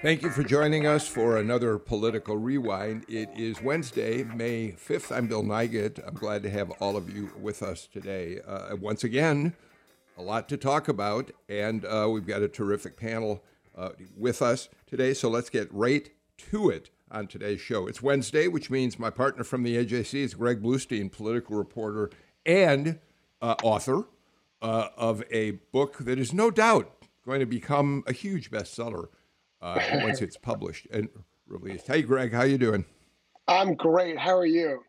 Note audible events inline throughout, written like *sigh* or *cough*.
Thank you for joining us for another political rewind. It is Wednesday, May 5th. I'm Bill Nigut. I'm glad to have all of you with us today. Uh, once again, a lot to talk about, and uh, we've got a terrific panel uh, with us today. So let's get right to it on today's show. It's Wednesday, which means my partner from the AJC is Greg Bluestein, political reporter and uh, author uh, of a book that is no doubt going to become a huge bestseller uh, once it's published and released. Hey, Greg, how you doing? I'm great. How are you?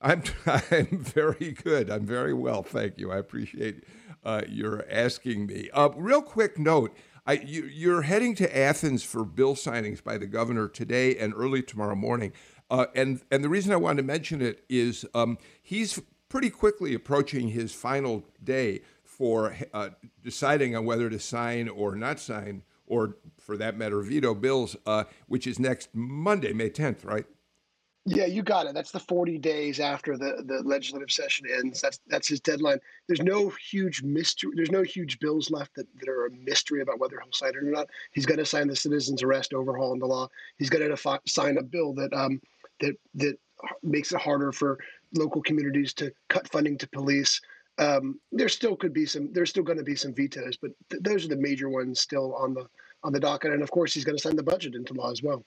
I'm *laughs* I'm very good. I'm very well, thank you. I appreciate uh, your asking me. Uh, real quick note: I, you, are heading to Athens for bill signings by the governor today and early tomorrow morning. Uh, and and the reason I wanted to mention it is um, he's pretty quickly approaching his final day for uh, deciding on whether to sign or not sign or for that matter, veto bills, uh, which is next Monday, May 10th, right? Yeah, you got it. That's the 40 days after the, the legislative session ends. That's that's his deadline. There's no huge mystery. There's no huge bills left that, that are a mystery about whether he'll sign it or not. He's going to sign the citizens arrest overhaul in the law. He's going to defi- sign a bill that um, that that makes it harder for local communities to cut funding to police. Um, there still could be some. There's still going to be some vetoes, but th- those are the major ones still on the on the docket. And of course, he's going to sign the budget into law as well.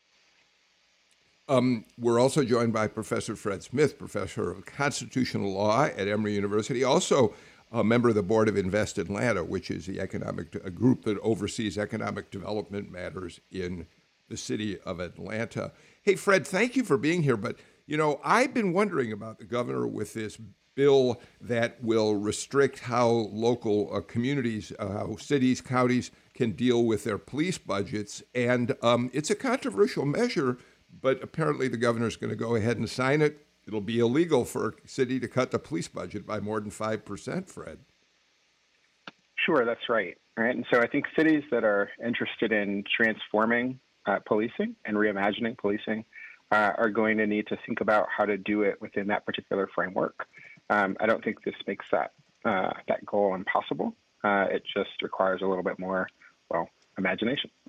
Um, we're also joined by Professor Fred Smith, professor of constitutional law at Emory University, also a member of the board of Invest Atlanta, which is the economic a group that oversees economic development matters in the city of Atlanta. Hey, Fred, thank you for being here. But you know, I've been wondering about the governor with this bill that will restrict how local uh, communities, uh, how cities, counties can deal with their police budgets. And um, it's a controversial measure, but apparently the governor is going to go ahead and sign it. It'll be illegal for a city to cut the police budget by more than 5%, Fred. Sure, that's right. Right. And so I think cities that are interested in transforming uh, policing and reimagining policing uh, are going to need to think about how to do it within that particular framework. Um, I don't think this makes that uh, that goal impossible. Uh, it just requires a little bit more well, imagination. *laughs*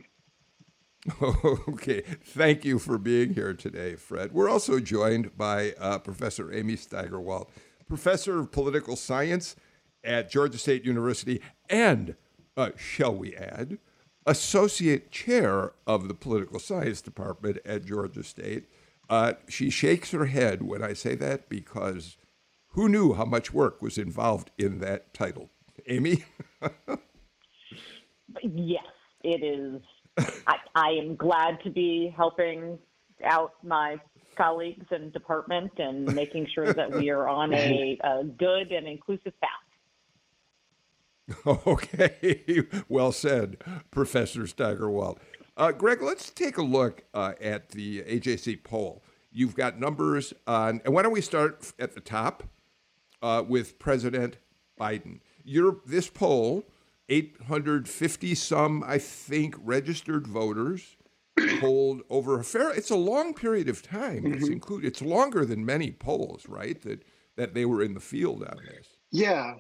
Okay, thank you for being here today, Fred. We're also joined by uh, Professor Amy Steigerwalt, professor of political science at Georgia State University, and, uh, shall we add, associate chair of the political science department at Georgia State. Uh, she shakes her head when I say that because who knew how much work was involved in that title? Amy? *laughs* Yes, it is. I, I am glad to be helping out my colleagues and department and making sure that we are on a, a good and inclusive path. *laughs* Okay, well said, Professor Steigerwalt. Uh, Greg, let's take a look uh, at the AJC poll. You've got numbers on, and why don't we start at the top uh, with President Biden? Your this poll 850 some, I think, registered voters *coughs* polled over a fair. It's a long period of time. Mm-hmm. It's. It's longer than many polls, right? That that they were in the field on this. Yeah,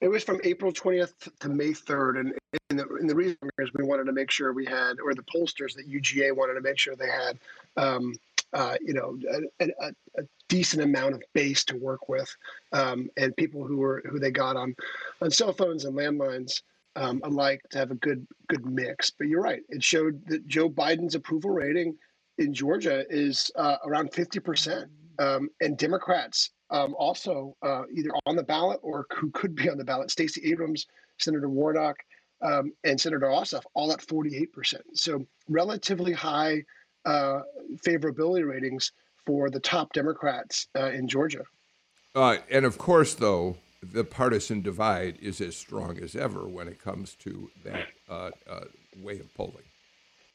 it was from April 20th to May 3rd, and, and, the, and the reason is we wanted to make sure we had, or the pollsters that UGA wanted to make sure they had, um, uh, you know, a, a, a, decent amount of base to work with, um, and people who were who they got on on cell phones and landlines um, alike to have a good good mix. But you're right; it showed that Joe Biden's approval rating in Georgia is uh, around 50 percent, um, and Democrats um, also uh, either on the ballot or who could be on the ballot. Stacey Abrams, Senator Warnock. Um, and Senator Ossoff, all at 48%. So relatively high uh, favorability ratings for the top Democrats uh, in Georgia. Uh, and of course, though, the partisan divide is as strong as ever when it comes to that uh, uh, way of polling.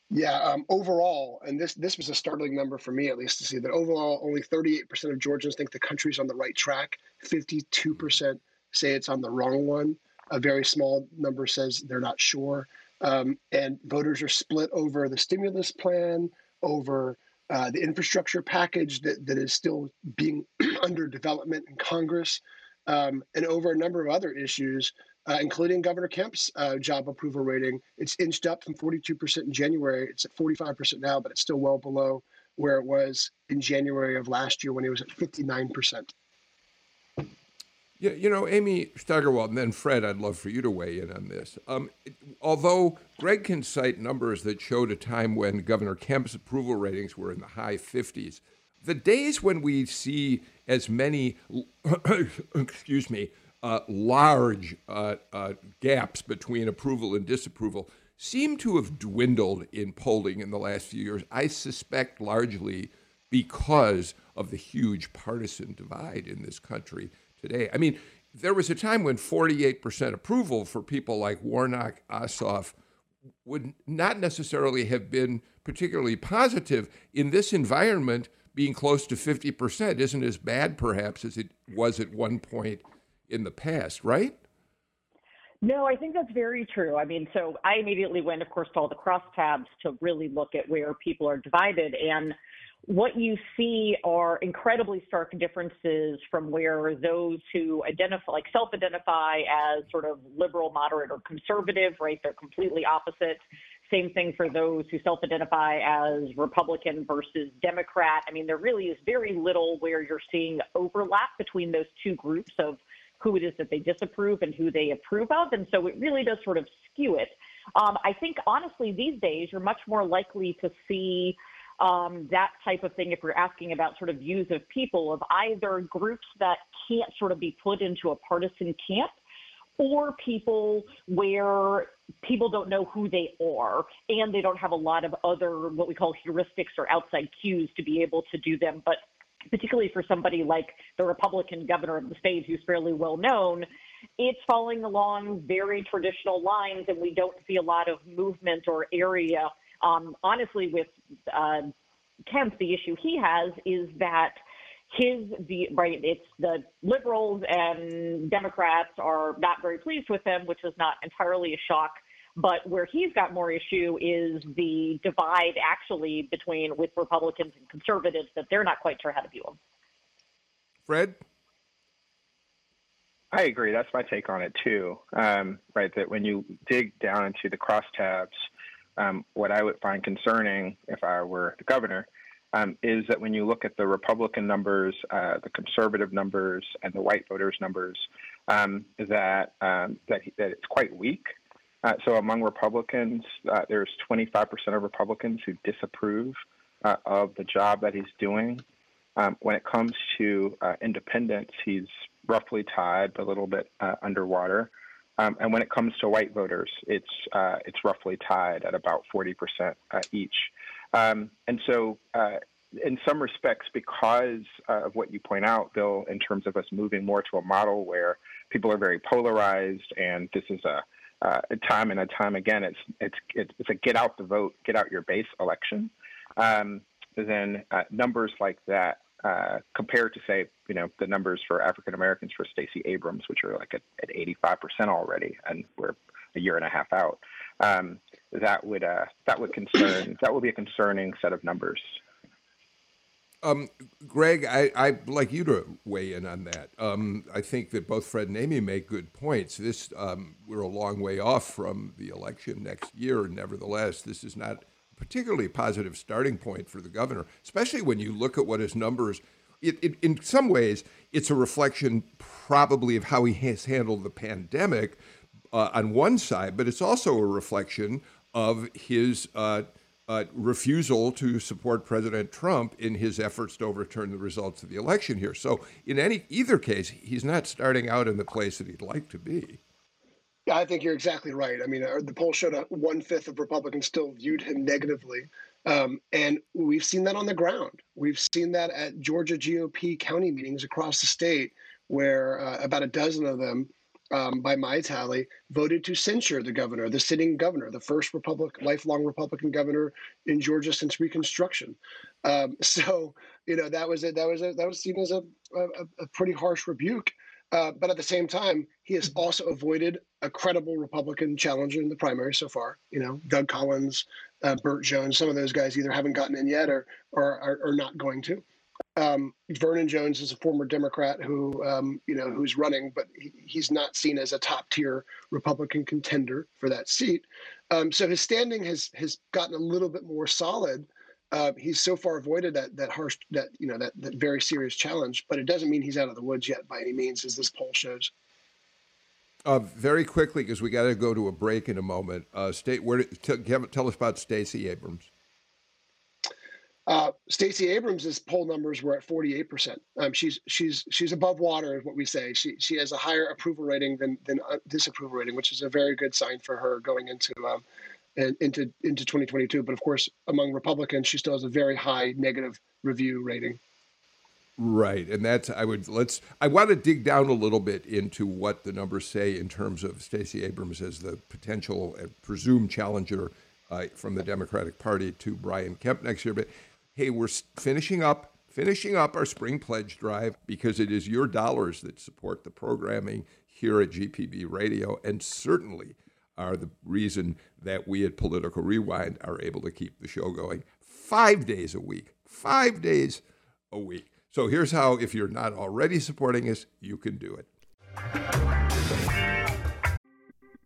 Yeah, um, overall, and this this was a startling number for me at least to see that overall only 38% of Georgians think the country's on the right track. 52% say it's on the wrong one. A very small number says they're not sure. Um, and voters are split over the stimulus plan, over uh, the infrastructure package that, that is still being *clears throat* under development in Congress, um, and over a number of other issues, uh, including Governor Kemp's uh, job approval rating. It's inched up from 42% in January. It's at 45% now, but it's still well below where it was in January of last year when it was at 59%. Yeah, you know, Amy Steigerwalt and then Fred, I'd love for you to weigh in on this. Um, although Greg can cite numbers that showed a time when Governor Kemp's approval ratings were in the high 50s, the days when we see as many, *coughs* excuse me, uh, large uh, uh, gaps between approval and disapproval seem to have dwindled in polling in the last few years. I suspect largely because of the huge partisan divide in this country today. I mean, there was a time when 48% approval for people like Warnock, Ossoff would not necessarily have been particularly positive. In this environment, being close to 50% isn't as bad, perhaps, as it was at one point in the past, right? No, I think that's very true. I mean, so I immediately went, of course, to all the crosstabs to really look at where people are divided. And what you see are incredibly stark differences from where those who identify, like self identify as sort of liberal, moderate, or conservative, right? They're completely opposite. Same thing for those who self identify as Republican versus Democrat. I mean, there really is very little where you're seeing overlap between those two groups of who it is that they disapprove and who they approve of. And so it really does sort of skew it. Um, I think, honestly, these days, you're much more likely to see um, that type of thing if you're asking about sort of views of people of either groups that can't sort of be put into a partisan camp or people where people don't know who they are and they don't have a lot of other what we call heuristics or outside cues to be able to do them. But particularly for somebody like the republican governor of the state who's fairly well known it's falling along very traditional lines and we don't see a lot of movement or area um, honestly, with uh, Kemp, the issue he has is that his the right it's the liberals and democrats are not very pleased with him which is not entirely a shock. But where he's got more issue is the divide actually between with republicans and conservatives that they're not quite sure how to view him. Fred? I agree. That's my take on it too. Um, right that when you dig down into the crosstabs um, what I would find concerning if I were the governor um, is that when you look at the Republican numbers, uh, the conservative numbers, and the white voters numbers, um, that, um, that that it's quite weak. Uh, so among Republicans, uh, there's 25% of Republicans who disapprove uh, of the job that he's doing. Um, when it comes to uh, independents, he's roughly tied, but a little bit uh, underwater. Um, and when it comes to white voters, it's uh, it's roughly tied at about 40% uh, each. Um, and so, uh, in some respects, because of what you point out, Bill, in terms of us moving more to a model where people are very polarized, and this is a, uh, a time and a time again, it's it's it's a get out the vote, get out your base election. Um, then uh, numbers like that uh, compared to say, you know, the numbers for African Americans for Stacey Abrams, which are like at, at 85% already, and we're a year and a half out. Um, that would uh, that would concern that would be a concerning set of numbers. Um, Greg, I, I'd like you to weigh in on that. Um, I think that both Fred and Amy make good points. This um, we're a long way off from the election next year. Nevertheless, this is not particularly positive starting point for the governor, especially when you look at what his numbers. It, it, in some ways, it's a reflection probably of how he has handled the pandemic uh, on one side, but it's also a reflection of his uh, uh, refusal to support President Trump in his efforts to overturn the results of the election here. So, in any either case, he's not starting out in the place that he'd like to be. Yeah, I think you're exactly right. I mean, uh, the poll showed that one fifth of Republicans still viewed him negatively. Um, and we've seen that on the ground. We've seen that at Georgia GOP county meetings across the state, where uh, about a dozen of them, um, by my tally, voted to censure the governor, the sitting governor, the first Republic, lifelong Republican governor in Georgia since Reconstruction. Um, *laughs* so, you know, that was a, that was a, that was seen as a, a, a pretty harsh rebuke. Uh, but at the same time, he has also avoided a credible Republican challenger in the primary so far. You know, Doug Collins, uh, Burt Jones, some of those guys either haven't gotten in yet or or are, are not going to. Um, Vernon Jones is a former Democrat who, um, you know, who's running, but he, he's not seen as a top tier Republican contender for that seat. Um, so his standing has has gotten a little bit more solid. Uh, he's so far avoided that that harsh, that you know, that that very serious challenge. But it doesn't mean he's out of the woods yet by any means, as this poll shows. Uh, very quickly, because we got to go to a break in a moment. Uh, state, where tell, tell us about Stacey Abrams. Uh, Stacey Abrams' poll numbers were at 48%. Um, she's she's she's above water, is what we say. She she has a higher approval rating than than uh, disapproval rating, which is a very good sign for her going into um, into into 2022. But of course, among Republicans, she still has a very high negative review rating. Right, and that's I would let's I want to dig down a little bit into what the numbers say in terms of Stacey Abrams as the potential and presumed challenger uh, from the Democratic Party to Brian Kemp next year, but hey, we're finishing up finishing up our spring pledge drive because it is your dollars that support the programming here at GPB Radio and certainly are the reason that we at Political Rewind are able to keep the show going 5 days a week. 5 days a week. So here's how if you're not already supporting us, you can do it.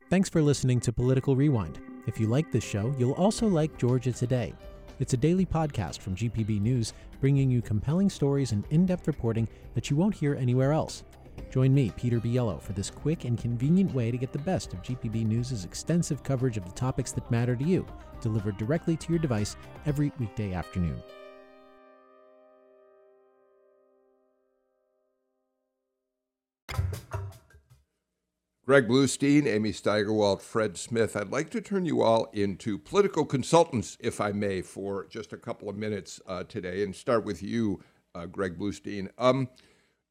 Thanks for listening to Political Rewind. If you like this show, you'll also like Georgia Today. It's a daily podcast from GPB News, bringing you compelling stories and in depth reporting that you won't hear anywhere else. Join me, Peter Biello, for this quick and convenient way to get the best of GPB News' extensive coverage of the topics that matter to you, delivered directly to your device every weekday afternoon. Greg Bluestein, Amy Steigerwalt, Fred Smith. I'd like to turn you all into political consultants, if I may, for just a couple of minutes uh, today, and start with you, uh, Greg Bluestein. Um,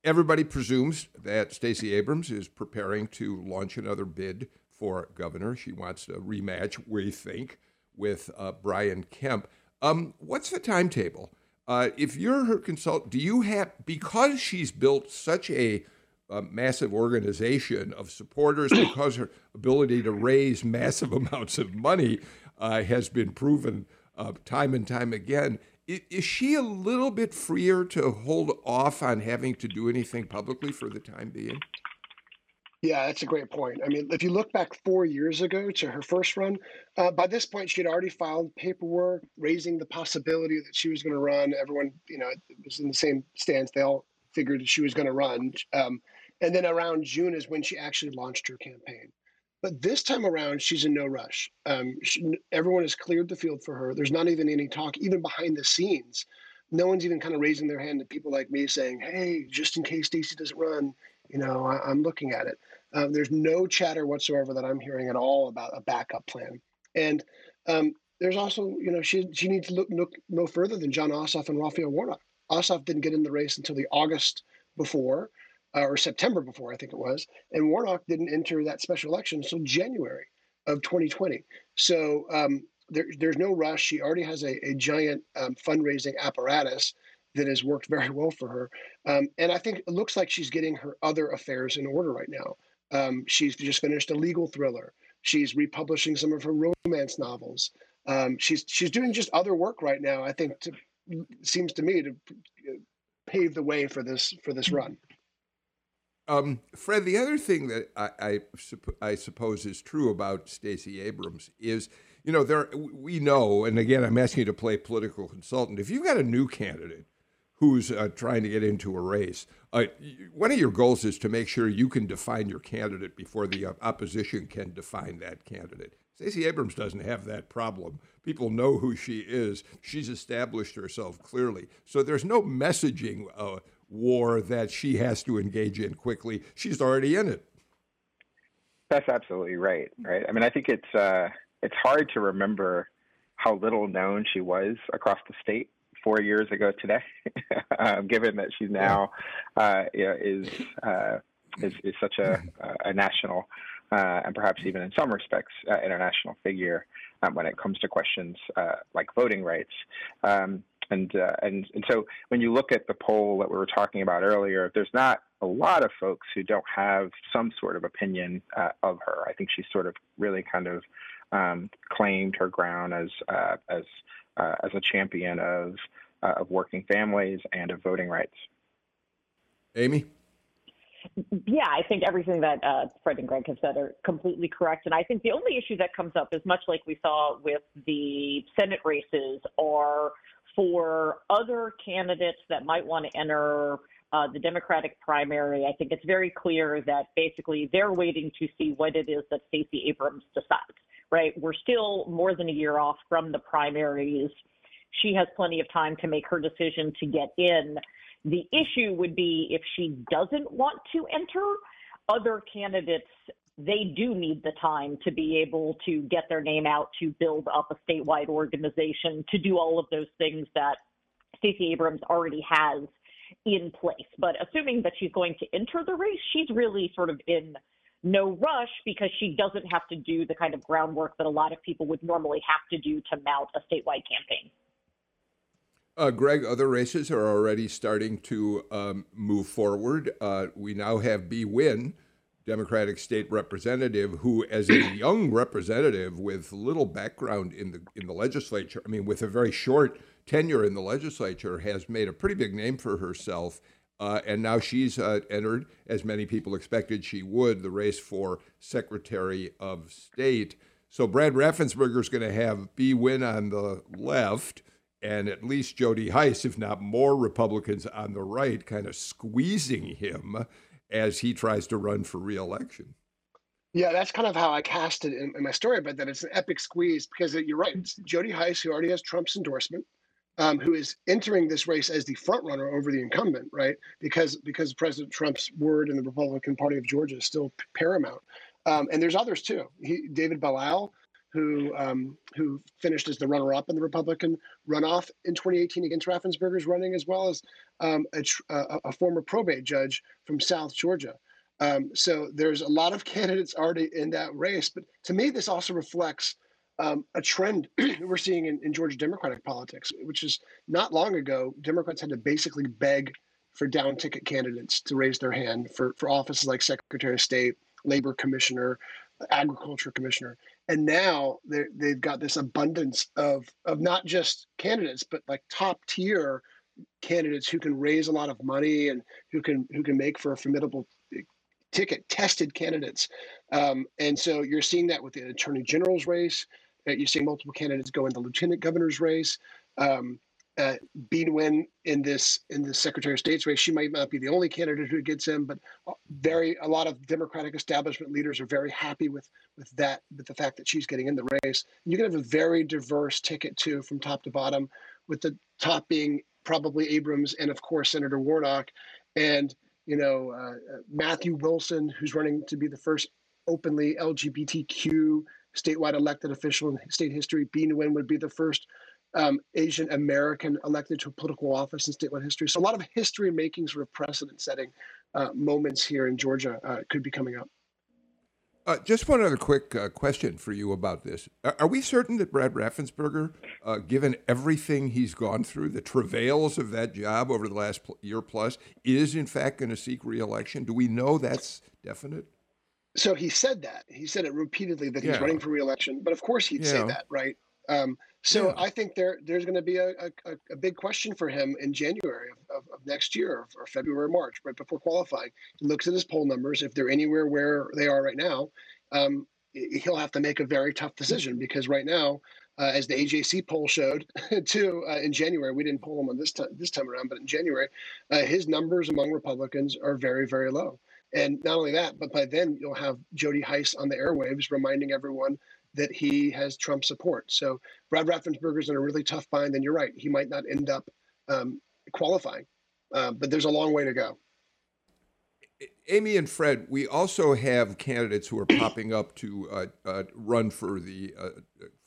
everybody presumes that Stacey Abrams is preparing to launch another bid for governor. She wants a rematch, we think, with uh, Brian Kemp. Um, what's the timetable? Uh, if you're her consultant, do you have because she's built such a a massive organization of supporters *coughs* because her ability to raise massive *laughs* amounts of money uh, has been proven uh, time and time again. Is, she a little bit freer to hold off on having to do anything publicly for the time being? Yeah, that's a great point. I mean, if you look back four years ago to her first run, uh, by this point she had already filed paperwork raising the possibility that she was going to run. Everyone, you know, was in the same stance. They all figured that she was going to run. Um, and then around June is when she actually launched her campaign. But this time around, she's in no rush. Um, she, everyone has cleared the field for her. There's not even any talk, even behind the scenes. No one's even kind of raising their hand to people like me saying, hey, just in case Stacey doesn't run, you know, I, am looking at it. Um, there's no chatter whatsoever that I'm hearing at all about a backup plan. And um, there's also, you know, she, she needs to look, look no further than Jon Ossoff and Raphael Warnock. Ossoff didn't get in the race until the August before uh, or September before, I think it was. And Warnock didn't enter that special election until January of 2020. So um, there, there's no rush. She already has a, a giant um, fundraising apparatus that has worked *laughs* very well for her. Um, and I think it looks like she's getting her other affairs in order right now. Um, she's just finished a legal thriller. She's republishing some of her romance novels. Um, she's she's doing just other work right now. I think to, seems to me to pave the way for this for this run. Um, Fred, the other thing that I, I, I suppose is true about Stacey Abrams is, you know, there we know, and again, I'm asking you to play political consultant. If you've got a new candidate who's uh, trying to get into a race, uh, one of your goals is to make sure you can define your candidate before the uh, opposition can define that candidate. Stacey Abrams doesn't have that problem. People know who she is. She's established herself clearly. So there's no messaging uh, war that she has to engage in quickly. She's already in it. That's absolutely right. Right. I mean, I think it's uh, it's hard to remember how little known she was across the state four years ago today, *laughs* um, given that she's now uh, you know, is, uh, is is such a, a national uh, and perhaps even in some respects uh, international figure um, when it comes to questions uh, like voting rights. Um, and, uh, and and so when you look at the poll that we were talking about earlier, there's not a lot of folks who don't have some sort of opinion uh, of her. I think she's sort of really kind of um, claimed her ground as uh, as uh, as a champion of uh, of working families and of voting rights. Amy. Yeah, I think everything that uh, Fred and Greg have said are completely correct. And I think the only issue that comes up is much like we saw with the Senate races are for other candidates that might want to enter uh, the Democratic primary. I think it's very clear that basically they're waiting to see what it is that Stacey Abrams decides, right? We're still more than a year off from the primaries. She has plenty of time to make her decision to get in. The issue would be if she doesn't want to enter, other candidates they do need the time to be able to get their name out, to build up a statewide organization, to do all of those things that Stacey Abrams already has in place. But assuming that she's going to enter the race, she's really sort of in no rush because she doesn't have to do the kind of groundwork that a lot of people would normally have to do to mount a statewide campaign. Uh, Greg, other races are already starting to um, move forward. Uh, we now have Bee Nguyen, Democratic state representative, who, as a young representative with little background in the in the legislature, I mean, with a very short tenure in the legislature, has made a pretty big name for herself. Uh, and now she's uh, entered, as many people expected she would, the race for Secretary of State. So Brad Raffensperger is going to have Bee Nguyen on the left and at least Jody Hice, if not more Republicans on the right, kind of squeezing him as he tries to run for reelection. Yeah, that's kind of how I cast it in, in my story, but that it's an epic squeeze because you're right. It's Jody Hice, who already has Trump's endorsement, um, who is entering this race as the front runner over the incumbent, right? Because because President Trump's word in the Republican Party of Georgia is still paramount. Um, and there's others too. He, David Belle Isle, who um, who finished as the runner-up in the Republican runoff in 2018 against Raffensperger's running, as well as um, a, a, former probate judge from South Georgia. Um, so there's a lot of candidates already in that race. But to me, this also reflects um, a trend *clears throat* we're seeing in, in Georgia Democratic politics, which is not long ago, Democrats had to basically beg for down ticket candidates to raise their hand for, for offices like Secretary of State, Labor Commissioner, Agriculture Commissioner and now they've got this abundance of of not just candidates but like top tier candidates who can raise a lot of money and who can who can make for a formidable ticket tested candidates. Um, and so you're seeing that with the attorney general's race you're seeing multiple candidates go in the lieutenant governor's race. Um, uh, Bee Nguyen in this in the Secretary of State's race. She might not be the only candidate who gets in, but uh, very a lot of Democratic establishment leaders are very happy with with that with the fact that she's getting in the race. You can have a very diverse ticket too, from top to bottom, with the top being probably Abrams and of course Senator Warnock, and you know uh, Matthew Wilson, who's running to be the first openly LGBTQ statewide elected official in state history. Bee Nguyen would be the first um, Asian American elected to a political office in statewide history. So a lot of history making sort of precedent setting uh, moments here in Georgia uh, could be coming up. Uh, just one other quick uh, question for you about this. Are we certain that Brad Raffensperger, uh, given everything he's gone through, the travails of that job over the last year plus, is in fact going to seek reelection? Do we know that's definite? So he said that. He said it repeatedly that he's yeah. running for reelection. But of course he'd yeah. say that, right? Um, so yeah. I think there there's going to be a, a, a, big question for him in January of, of, of next year or, February or March, right before qualifying. He looks at his poll numbers. If they're anywhere where they are right now, um, he'll have to make a very tough decision because right now, uh, as the AJC poll showed, *laughs* too uh, in January, we didn't poll him on this time this time around, but in January, uh, his numbers among Republicans are very very low. And not only that, but by then you'll have Jody Hice on the airwaves reminding everyone that he has Trump support. So Brad Raffensperger's in a really tough bind, and you're right, he might not end up um, qualifying, uh, but there's a long way to go. Amy and Fred, we also have candidates who are popping up to uh, uh, run for the uh,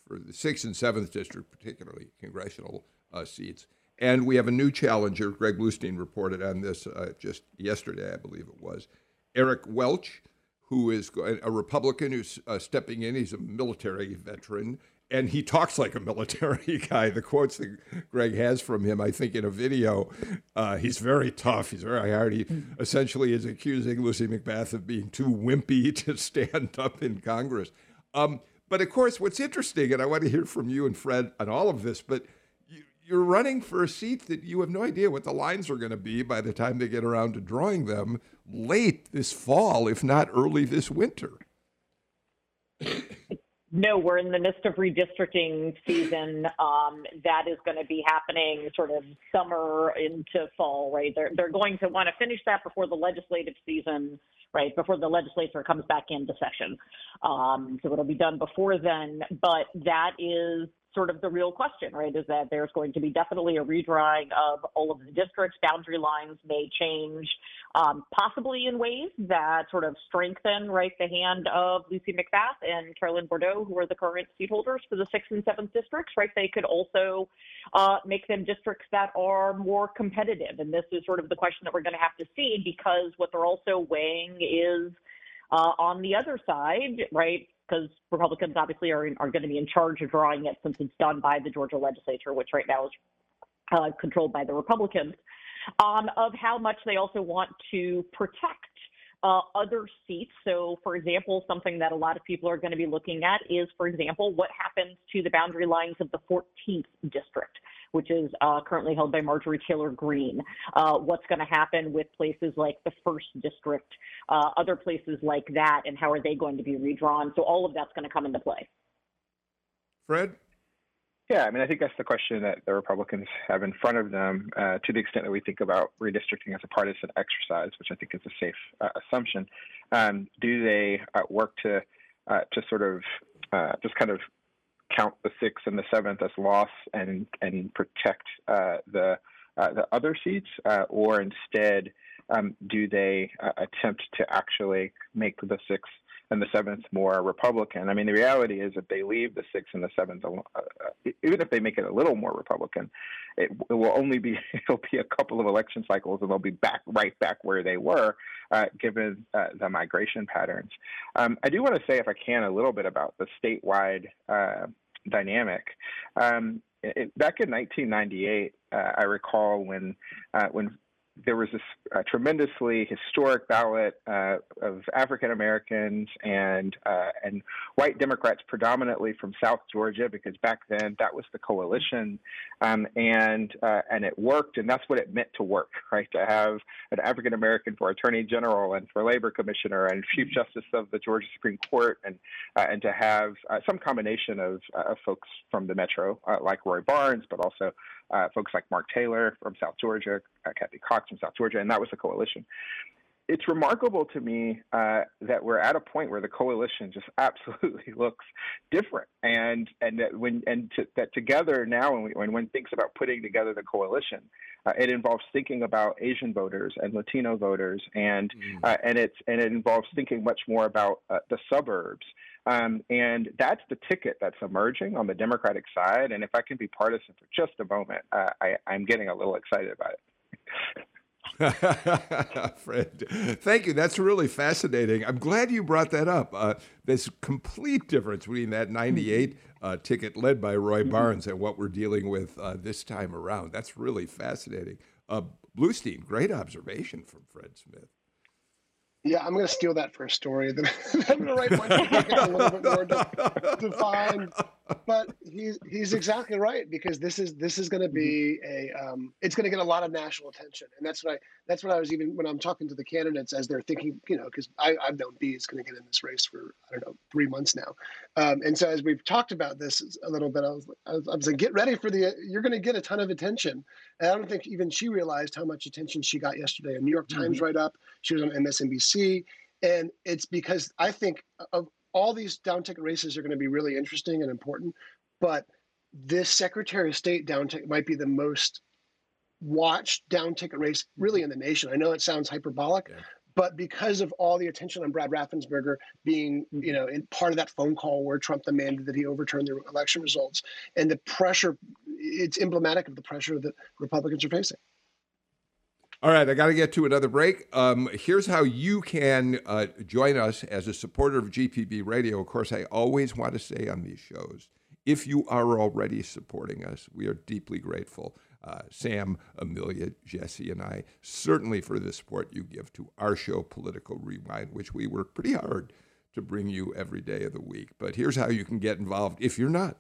for the sixth and seventh district, particularly congressional uh, seats. And we have a new challenger. Greg Bluestein reported on this uh, just yesterday, I believe it was. Eric Welsh, who is a Republican who's uh, stepping in. He's a military veteran and he talks like a *laughs* military guy. The quotes that Greg has from him, I think, in a video, uh, he's very tough. He's very hard. He essentially is accusing Lucy McBath of being too wimpy *laughs* to stand up in Congress. Um, but of course, what's interesting, and I want to hear from you and Fred on all of this, but you're running for a seat that you have no idea what the lines are going to be by the time they get around to drawing them late this fall, if not early this winter. No, we're in the midst of redistricting season. Um, that is going to be happening sort of summer into fall, right? They're, they're going to want to finish that before the legislative season, right? Before the legislature comes back into session. Um, so it'll be done before then. But that is sort of the real question, right? Is that there's going to be definitely a redrawing of all of the districts. Boundary lines may change, um, possibly in ways that sort of strengthen, right, the hand of Lucy McBath and Carolyn Bourdeaux, who are the current seat holders for the sixth and seventh districts, right? They could also uh, make them districts that are more competitive. And this is sort of the question that we're going to have to see because what they're also weighing is uh, on the other side, right? Because Republicans obviously are, are going to be in charge of drawing it since it's done by the Georgia legislature, which right now is uh, controlled by the Republicans, um, of how much they also want to protect uh, other seats. So, for example, something that a lot of people are going to be looking at is, for example, what happens to the boundary lines of the 14th district, which is uh, currently held by Marjorie Taylor Greene. Uh, what's going to happen with places like the first district, uh, other places like that, and how are they going to be redrawn? So, all of that's going to come into play. Fred? Yeah, I mean, I think that's the question that the Republicans have in front of them uh, to the extent that we think about redistricting as a partisan exercise, which I think is a safe uh, assumption. Um, do they uh, work to uh, to sort of uh, just kind of count the sixth and the seventh as loss and and protect uh, the the other seats, or instead um, do they attempt to actually make the sixth and the seventh more Republican. I mean, the reality is if they leave the sixth and the seventh, uh, uh, even if they make it a little more Republican, it, it, will only be *laughs* it'll be a couple of election cycles, and they'll be back right back where they were, uh, given uh, the migration patterns. Um, I do want to say, if I can, a little bit about the statewide uh, dynamic. Um, it, back in 1998, uh, I recall when when there was this uh, tremendously historic ballot uh, of African Americans and uh, and white Democrats, predominantly from South Georgia, because back then that was the coalition, um, and uh, and it worked, and that's what it meant to work, *laughs* right? To have an African American for Attorney General and for Labor Commissioner and Chief. Justice of the Georgia Supreme Court, and uh, and to have uh, some combination of, of folks from the Metro, like Roy Barnes, but also uh, folks like Mark Taylor from South Georgia, uh, Kathy Cox from South Georgia, and that was the coalition. It's remarkable to me uh, that we're at a point where the coalition just *laughs* absolutely looks different, and and that when and to, that together now, when, we, when one thinks about putting together the coalition, uh, it involves thinking about Asian voters and Latino voters, and mm. uh, and it's and it involves thinking much more about uh, the suburbs um, and that's the ticket that's emerging on the Democratic side. And if I can be partisan for just a moment, uh, I, I'm getting a little excited about it. *laughs* Fred, thank you. That's really fascinating. I'm glad you brought that up. Uh, this complete difference between that 98 uh, ticket led by Roy mm-hmm. Barnes and what we're dealing with uh, this time around. That's really fascinating. Uh, Bluestein, great observation from Fred Smith. Yeah, I'm going to steal that for a story. Then *laughs* I'm going to write *laughs* one a little bit more de- *laughs* defined. But he's he's exactly right because this is this is going to be a um, it's going to get a lot of national attention, and that's what I that's what I was even when I'm talking to the candidates as they're thinking, you know, because I've known Bee is going to get in this race for I don't know three months now, um, and so as we've talked about this a little bit, I was I was, I was like, get ready for the you're going to get a ton of attention, and I don't think even she realized how much attention she got yesterday. A New York Times mm-hmm. write up, she was on MSNBC, and it's because I think of all these down ticket races are going to be really interesting and important, but this Secretary of State down ticket might be the most watched down ticket race really in the nation. I know it sounds hyperbolic, yeah. but because of all the attention on Brad Raffensperger being, mm-hmm. you know, in part of that phone call where Trump demanded that he overturn the election results and the pressure, it's emblematic of the pressure that Republicans are facing. All right, I got to get to another break. Um, here's how you can uh, join us as a supporter of GPB Radio. Of course, I always want to say on these shows If you are already supporting us, we are deeply grateful. Uh, Sam, Amelia, Jesse, and I, certainly for the support you give to our show, Political Rewind, which we work pretty hard to bring you every day of the week. But here's how you can get involved if you're not.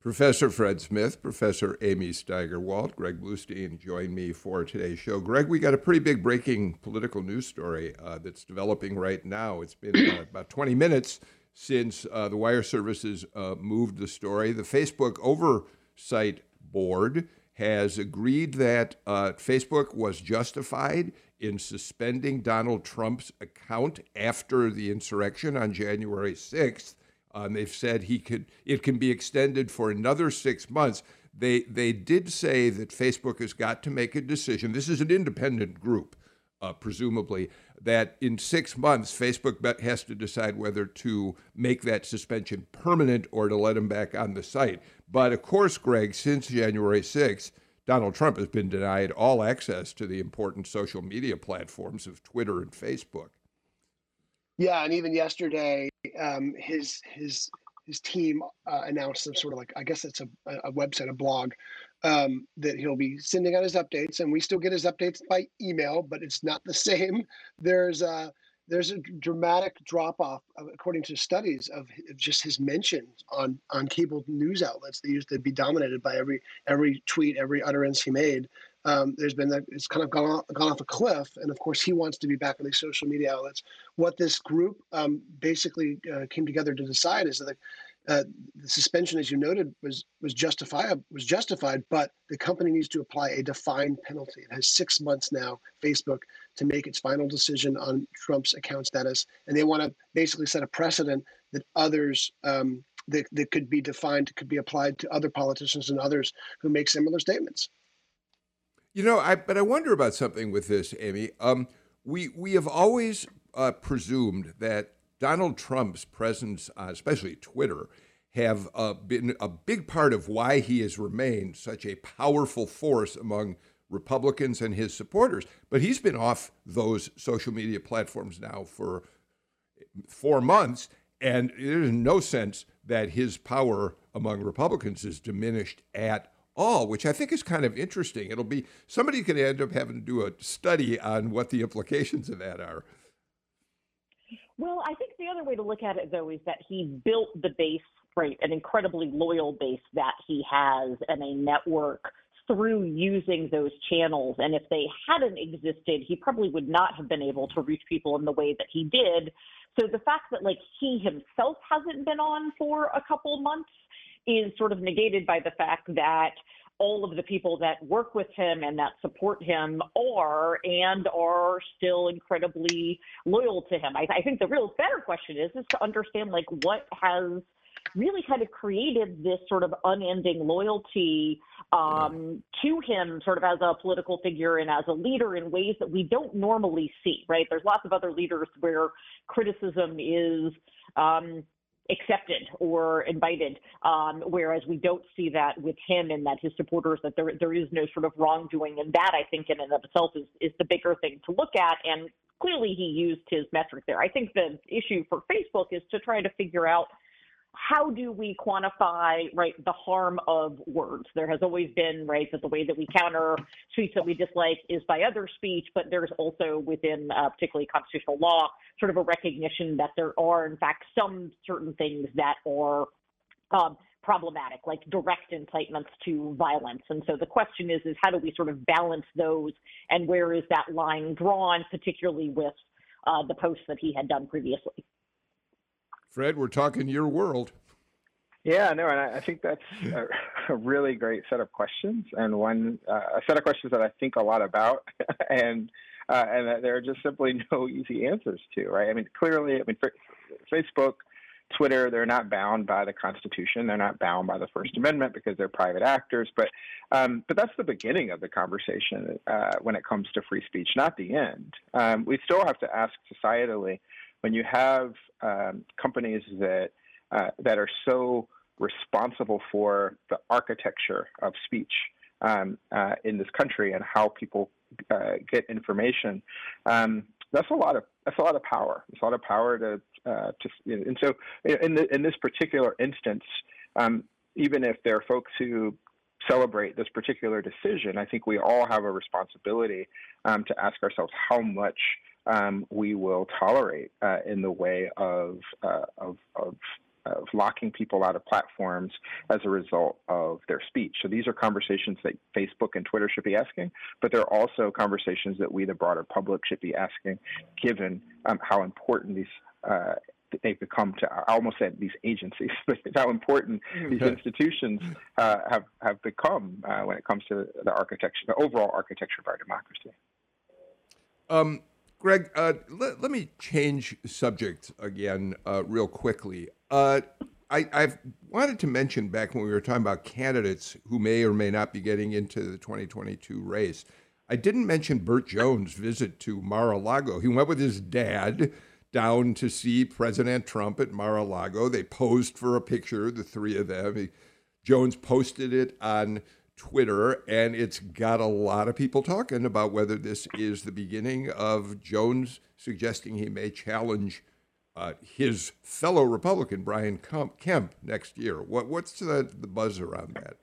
Professor Fred Smith, Professor Amy Steigerwalt, Greg Bluestein join me for today's show. Greg, we got a pretty big breaking political news story uh, that's developing right now. It's been uh, *clears throat* about 20 minutes since uh, the wire services uh, moved the story. The Facebook Oversight Board has agreed that uh, Facebook was justified in suspending Donald Trump's account after the insurrection on January 6th. Um, they've said he could it can be extended for another six months. They they did say that Facebook has got to make a decision. This is an independent group, uh, presumably, that in six months Facebook has to decide whether to make that suspension permanent or to let him back on the site. But of course, Greg, since January 6th, Donald Trump has been denied all access to the important social media platforms of Twitter and Facebook. Yeah, and even yesterday, um, his his his team uh, announced some sort of like I guess it's a, a website, a blog, um, that he'll be sending out his updates, and we still get his updates by email, but it's not the *laughs* same. There's a there's a dramatic drop off, according to studies, of, of just his mentions on on cable news outlets. They used to be dominated by every every tweet, every utterance he made. Um, there's been that it's kind of gone off, gone off a cliff, and of course he wants to be back on these social media outlets. What this group um, basically uh, came together to decide is that uh, the suspension, as you noted, was was justified was justified, but the company needs to apply a defined penalty. It has six months now, Facebook, to make its final decision on Trump's account status, and they want to basically set a precedent that others um, that, that could be defined could be applied to other politicians and others who make similar statements. You know, I but I wonder about something with this, Amy. Um, we we have always uh, presumed that Donald Trump's presence, uh, especially Twitter, have uh, been a big part of why he has remained such a powerful force among Republicans and his supporters. But he's been off those social media platforms now for four months, and there's no sense that his power among Republicans is diminished at all, which I think is kind of interesting. It'll be somebody could end up having to do a study on what the implications of that are. Well, I think the other way to look at it, though, is that he built the base, right, an incredibly loyal base that he has and a network through using those channels. And if they hadn't existed, he probably would not have been able to reach people in the way that he did. So the fact that, like, he himself hasn't been on for a couple months is sort of negated by the fact that all of the people that work with him and that support him are and are still incredibly loyal to him. I, I think the real better question is is to understand like what has really kind of created this sort of unending loyalty um, to him, sort of as a political figure and as a leader in ways that we don't normally see. Right? There's lots of other leaders where criticism is um, accepted or invited. Um, whereas we don't see that with him and that his supporters that there there is no sort of wrongdoing, and that I think in and of itself is is the bigger thing to look at. And clearly he used his metric there. I think the issue for Facebook is to try to figure out how do we quantify right the harm of words? There has always been right that the way that we counter speech that we dislike is by other speech but there's also within uh, particularly constitutional law sort of a recognition that there are in fact some certain things that are um, problematic like direct incitements to violence. And so the question is is how do we sort of balance those and where is that line drawn particularly with uh, the posts that he had done previously Fred, we're talking your world. Yeah, no, and I, think that's a, a, really great set of questions, and one uh, a set of questions that I think a lot about, *laughs* and uh, and that there are just simply no *laughs* easy answers to. Right? I mean, clearly, I mean, Facebook, Twitter, they're not bound by the Constitution. They're not bound by the First Amendment because they're private actors. But um, but that's the beginning of the conversation uh, when it comes to free speech, not the end. Um, we still have to ask societally when you have um, companies that uh, that are so responsible for the architecture of speech um, uh, in this country and how people uh, get information, um, that's a lot of that's a lot of power. It's a lot of power to uh, to and so in the, in this particular instance, um, even if there are folks who celebrate this particular decision, I think we all have a responsibility um, to ask ourselves how much um, we will tolerate uh, in the way of, uh, of, of of locking people out of platforms as a result of their speech. So these are conversations that Facebook and Twitter should be asking, but they're also conversations that we, the broader public, should be asking, given um, how important these. Uh, they've become to I almost said these agencies, *laughs* but how important these institutions uh, have have become uh, when it comes to the architecture, the overall architecture of our democracy. Um, Greg, uh, let, let, me change subject again uh, real quickly. Uh, I, have wanted to mention back when we were talking about candidates who may or may not be getting into the 2022 race. I didn't mention Burt Jones' visit to Mar-a-Lago. He went with his dad down to see President Trump at Mar-a-Lago. They posed for a picture, the three of them. He, Jones posted it on Twitter, and it's got a lot of people talking about whether this is the beginning of Jones suggesting he may challenge uh, his fellow Republican Brian Kemp next year. What, what's the, the buzz around that?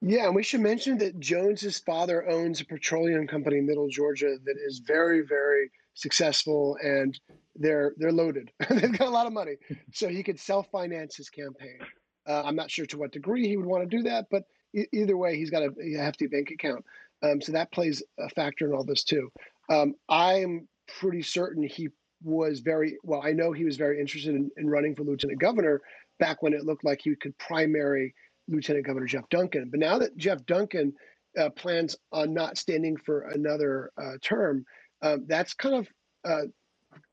Yeah, and we should mention that Jones's father owns a petroleum company in Middle Georgia that is very, very successful, and they're they're loaded. *laughs* They've got a lot of money, so he could self finance his campaign. Uh, I'm not sure to what degree he would want to do that, but either way, he's got a, a hefty bank account. Um, so that plays a factor in all this too. Um, I'm pretty certain he was very well. I know he was very interested in, in, running for lieutenant governor back when it looked like he could primary Lieutenant Governor Jeff Duncan. But now that Jeff Duncan uh, plans on not standing for another uh, term, um, that's kind of uh,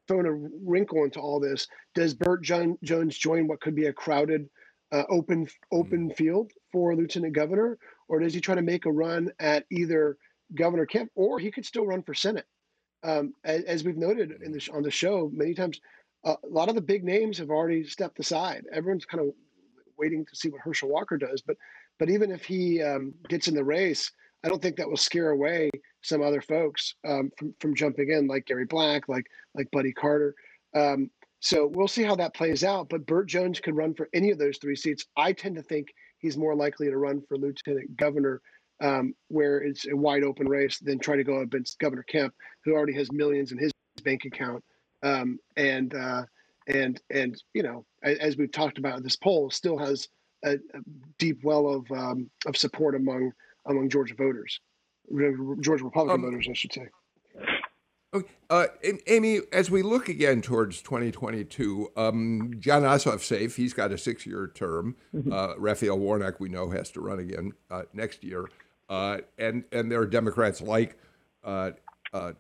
thrown a wrinkle into all this. Does Burt John- Jones join what could be a crowded uh, open open mm. field for lieutenant governor, or does he try to make a run at either Governor Kemp, or he could still run for Senate? Um, as, as, we've noted in the on the show many times, uh, a lot of the big names have already stepped aside. Everyone's kind of waiting to see what Herschel Walker does, but but even if he um, gets in the race, I don't think that will scare away some other folks um, from from jumping in, like Gary Black, like like Buddy Carter. Um, so we'll see how that plays out. But Burt Jones could run for any of those three seats. I tend to think he's more likely to run for lieutenant governor, um, where it's a wide open race, than try to go up against Governor Kemp, who already has millions in his bank account. Um, and uh, and and you know, as, we've talked about, this poll still has a, a deep well of um, of support among among Georgia voters, Georgia Republican um, voters, I should say. Okay. Uh, Amy, as we look again towards 2022, um, Jon Ossoff safe. He's got a six-year term. Mm-hmm. Uh, Raphael Warnock, we know, has to run again uh, next year. Uh, and and there are Democrats like uh, uh,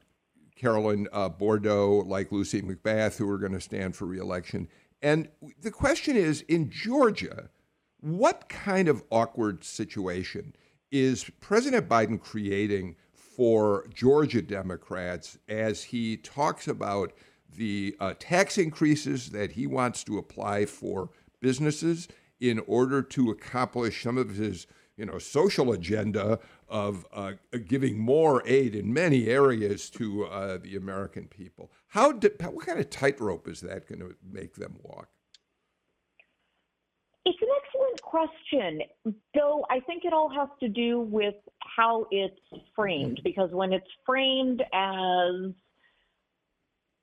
Carolyn Bourdeaux, like Lucy McBath, who are going to stand for reelection. And the question is, in Georgia, what kind of awkward situation is President Biden creating? For Georgia Democrats as he talks about the uh, tax increases that he wants to apply for businesses in order to accomplish some of his you know social agenda of uh, giving more aid in many areas to uh, the American people. How what kind of tightrope is that going to make them walk? Question, though I think it all has to do with how it's framed, because when it's framed as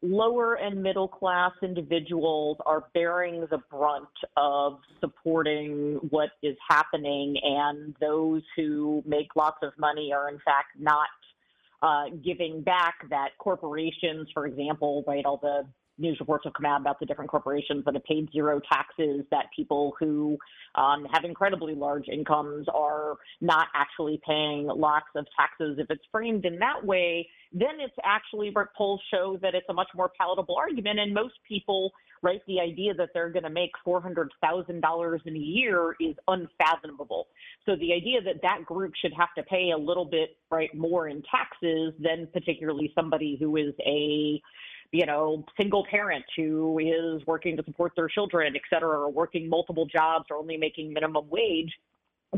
lower and middle class individuals are bearing the brunt of supporting what is happening, and those who make lots of money are in fact not uh, giving back that corporations, for example, right, all the news reports have come out about the different corporations that have paid zero taxes, that people who um, have incredibly large incomes are not actually paying lots of taxes. If it's framed in that way, then it's actually, polls show that it's a much more palatable argument. And most people, right, the idea that they're going to make $400,000 in a year is unfathomable. So the idea that that group should have to pay a little bit, right, more in taxes than particularly somebody who is a you know, single parent who is working to support their children, et cetera, or working multiple jobs or only making minimum wage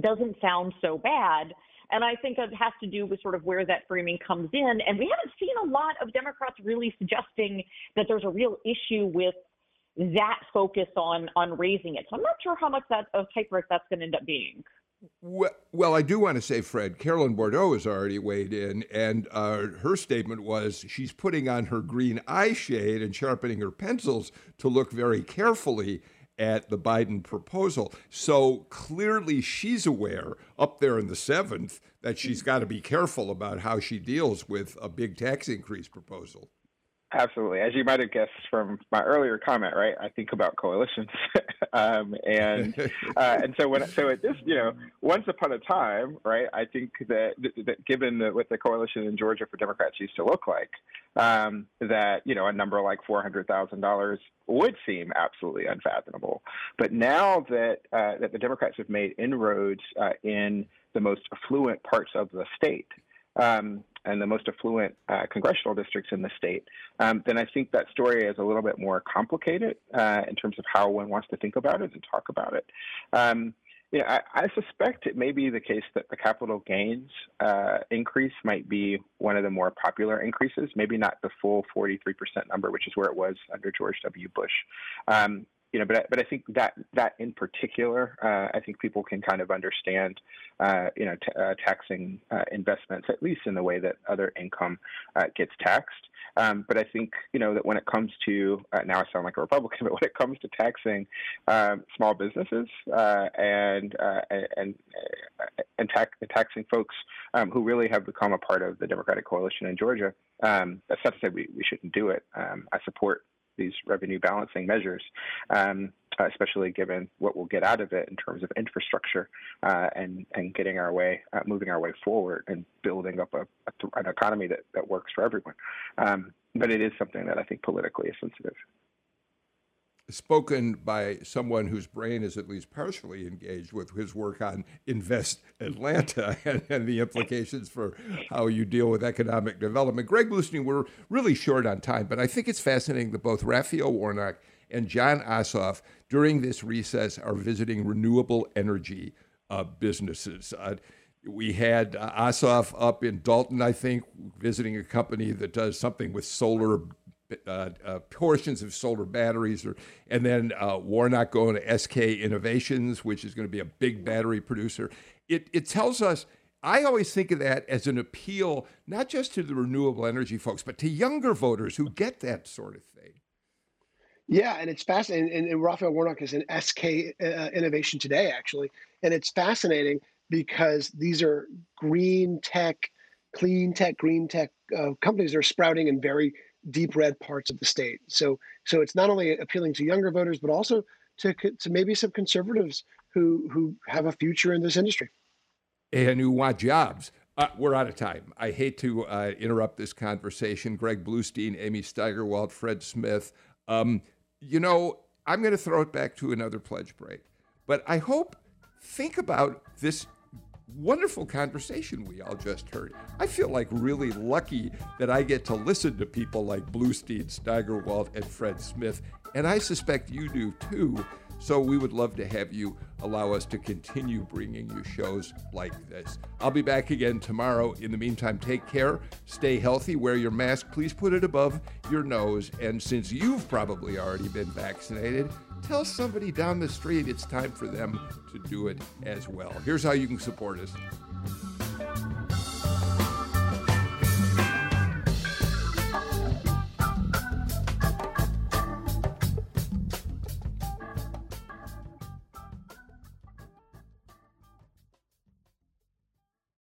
doesn't sound so bad. And I think it has to do with sort of where that framing comes in. And we haven't seen a lot of Democrats really suggesting that there's a real issue with that focus on on raising it. So I'm not sure how much that of type that's going to end up being. Well, I do want to say, Fred, Carolyn Bourdeaux has already weighed in, and uh, her statement was she's putting on her green eye shade and sharpening her pencils to look very carefully at the Biden proposal. So clearly she's aware up there in the seventh that she's got to be careful about how she deals with a big tax increase proposal. Absolutely. As you might have guessed from my earlier comment, right? I think about coalitions, *laughs* um, and *laughs* uh, and so when so at this, you know, once upon a time, right? I think that, that given the, what the coalition in Georgia for Democrats used to look like, um, that you know a number like four hundred thousand dollars would seem absolutely unfathomable. But now that uh, that the Democrats have made inroads uh, in the most affluent parts of the state. Um, and the most affluent uh, congressional districts in the state, um, then I think that story is a little bit more complicated uh, in terms of how one wants to think about it and talk about it. Um, you know, I, I, suspect it may be the case that the capital gains uh, increase might be one of the more popular increases, maybe not the full 43% number, which is where it was under George W. Bush. Um, you know, but I, but I think that that in particular, uh, I think people can kind of understand, uh, you know, t- uh, taxing uh, investments at least in the way that other income uh, gets taxed. Um, but I think you know that when it comes to uh, now I sound like a Republican, *laughs* but when it comes to taxing um, small businesses and and and tax, taxing folks um, who really have become a part of the Democratic coalition in Georgia, um, that's not to say we, we shouldn't do it. Um, I support these revenue balancing measures, um, especially given what we'll get out of it in terms of infrastructure uh, and and getting our way, uh, moving our way forward, and building up a, a, an economy that, that works for everyone. Um, but it is something that I think politically is sensitive spoken by someone whose brain is at least partially engaged with his work on Invest Atlanta *laughs* and, and, the implications for how you deal with economic development. Greg Bluestein, we're really short on time, but I think it's fascinating that both Raphael Warnock and Jon Ossoff during this recess are visiting renewable energy uh, businesses. Uh, we had uh, Ossoff up in Dalton, I think, visiting a company that does something with solar uh, uh, portions of solar batteries, or and then uh, Warnock going to SK Innovations, which is going to be a big battery producer. It it tells us. I always think of that as an appeal, not just to the renewable energy folks, but to younger voters who get that sort of thing. Yeah, and it's fascinating. And, and Raphael Warnock is an SK uh, Innovation today, actually, and it's fascinating because these are green tech, clean tech, green tech uh, companies that are sprouting in very deep red parts of the state. So so it's not only appealing to younger voters, but also to to maybe some conservatives who who have a future in this industry and who want jobs. Uh, we're out of time. I hate to uh, interrupt this conversation. Greg Bluestein, Amy Steigerwalt, Fred Smith. Um, you know, I'm going to throw it back to another pledge break, but I hope think about this wonderful conversation we all just heard. I feel like really lucky that I get to listen to people like Bluestein, Steigerwalt, and Fred Smith, and I suspect you do too. So we would love to have you allow us to continue bringing you shows like this. I'll be back again tomorrow. In the meantime, take care, stay healthy, wear your mask, please put it above your nose, and since you've probably already been vaccinated, tell somebody down the street it's time for them to do it as well. Here's how you can support us.